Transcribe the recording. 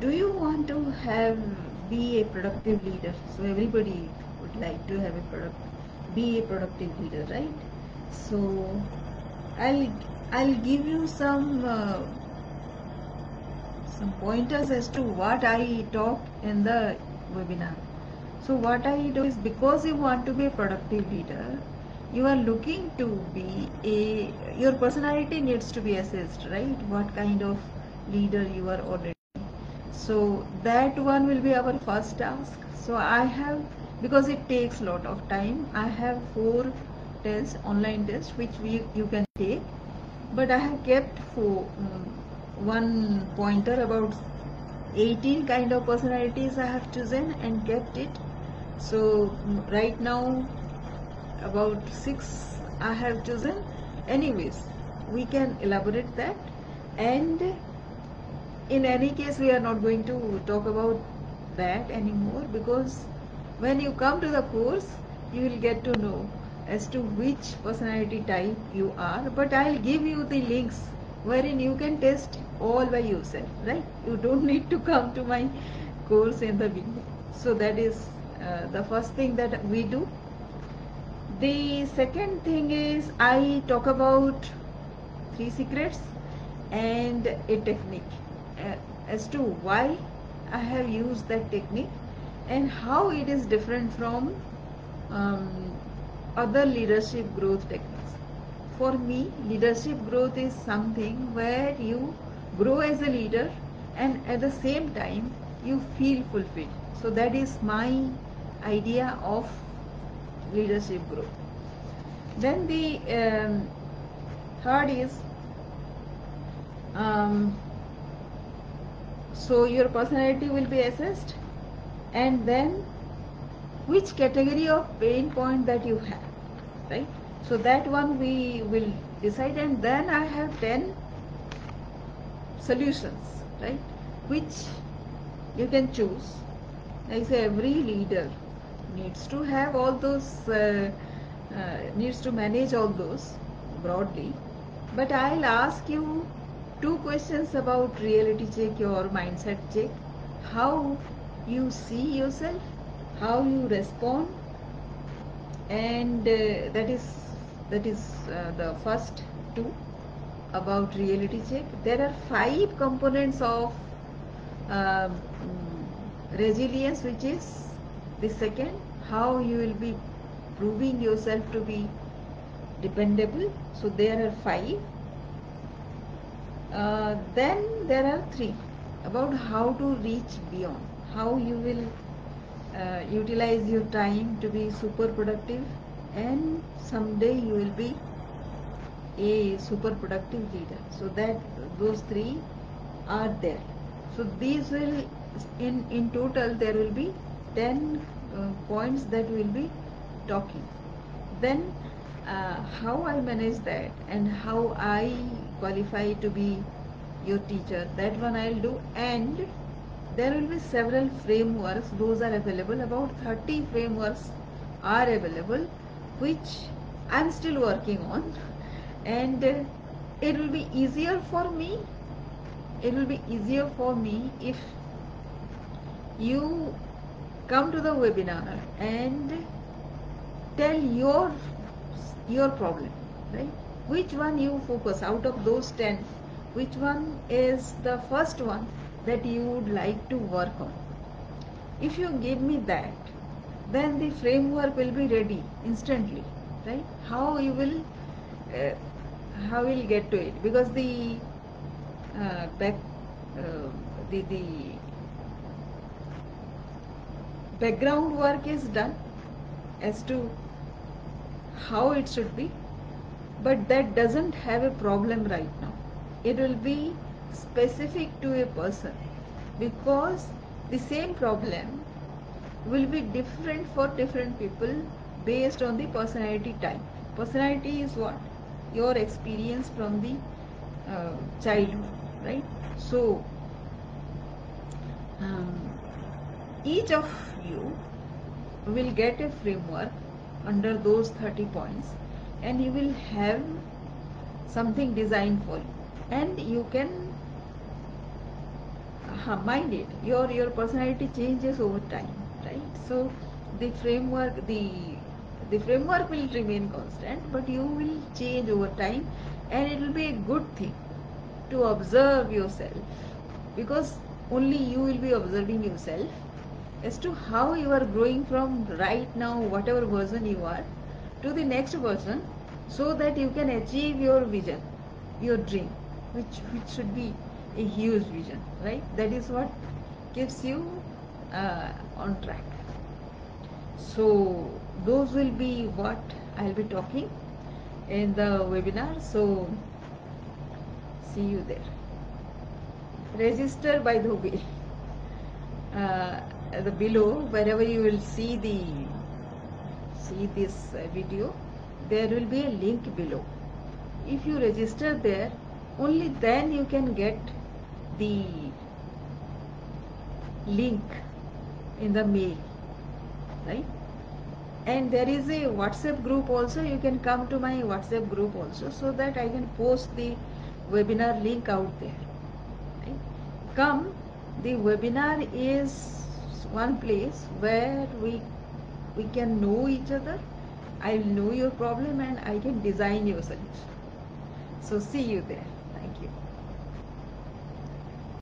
do you want to have be a productive leader? So everybody would like to have a product be a productive leader right? So i'll i'll give you some uh, some pointers as to what i talk in the webinar. So what i do is because you want to be a productive leader you are looking to be a your personality needs to be assessed right? What kind of leader you are already so that one will be our first task. So i have because it takes lot of time i have four tests online tests which we you can take. But i have kept for um, one pointer about 18 kind of personalities i have chosen and kept it. So right now about six i have chosen. Anyways we can elaborate that. And in any case we are not going to talk about that anymore because when you come to the course you will get to know as to which personality type you are. But i'll give you the links wherein you can test all by yourself right? You don't need to come to my course in the beginning. So that is uh, the first thing that we do. The second thing is i talk about three secrets and a technique as to why I have used that technique and how it is different from um, other leadership growth techniques. For me, leadership growth is something where you grow as a leader and at the same time you feel fulfilled. So that is my idea of leadership growth. Then the um, third is um, so your personality will be assessed and then which category of pain point that you have right? So that one we will decide and then i have 10 solutions right? Which you can choose. I say every leader needs to have all those uh, uh, needs to manage all those broadly. But i'll ask you two questions about reality check your mindset check. How you see yourself how you respond and uh, that is that is uh, the first two about reality check. There are five components of um, resilience which is the second how you will be proving yourself to be dependable. So there are five uh, then there are three about how to reach beyond, how you will uh, utilize your time to be super productive and someday you will be a super productive leader. So that those three are there. So these will in in total there will be 10 uh, points that will be talking. Then uh, how I manage that and how I qualify to be your teacher. That one I'll do. And there will be several frameworks. Those are available. About 30 frameworks are available which I'm still working on. And it will be easier for me. It will be easier for me if you come to the webinar and tell your your problem right which one you focus out of those 10 which one is the first one that you would like to work on? If you give me that then the framework will be ready instantly right? How you will uh, how will get to it? Because the uh, back uh, the the background work is done as to how it should be but that doesn't have a problem right now. It will be specific to a person because the same problem will be different for different people based on the personality type. Personality is what? Your experience from the uh, childhood right? So um, each of you will get a framework under those 30 points and you will have something designed for you. And you can ha- mind it. Your your personality changes over time right? So the framework the the framework will remain constant but you will change over time. And it will be a good thing to observe yourself because only you will be observing yourself as to how you are growing from right now whatever version you are to the next version so that you can achieve your vision your dream which which should be a huge vision right? That is what keeps you uh, on track. So those will be what i'll be talking in the webinar. So see you there. Register by the way uh, the below wherever you will see the see this uh, video there will be a link below. If you register there only then you can get the link in the mail right? And there is a whatsapp group also. You can come to my whatsapp group also so that i can post the webinar link out there come the webinar is one place where we we can know each other. I'll know your problem and i can design your solution. So see you there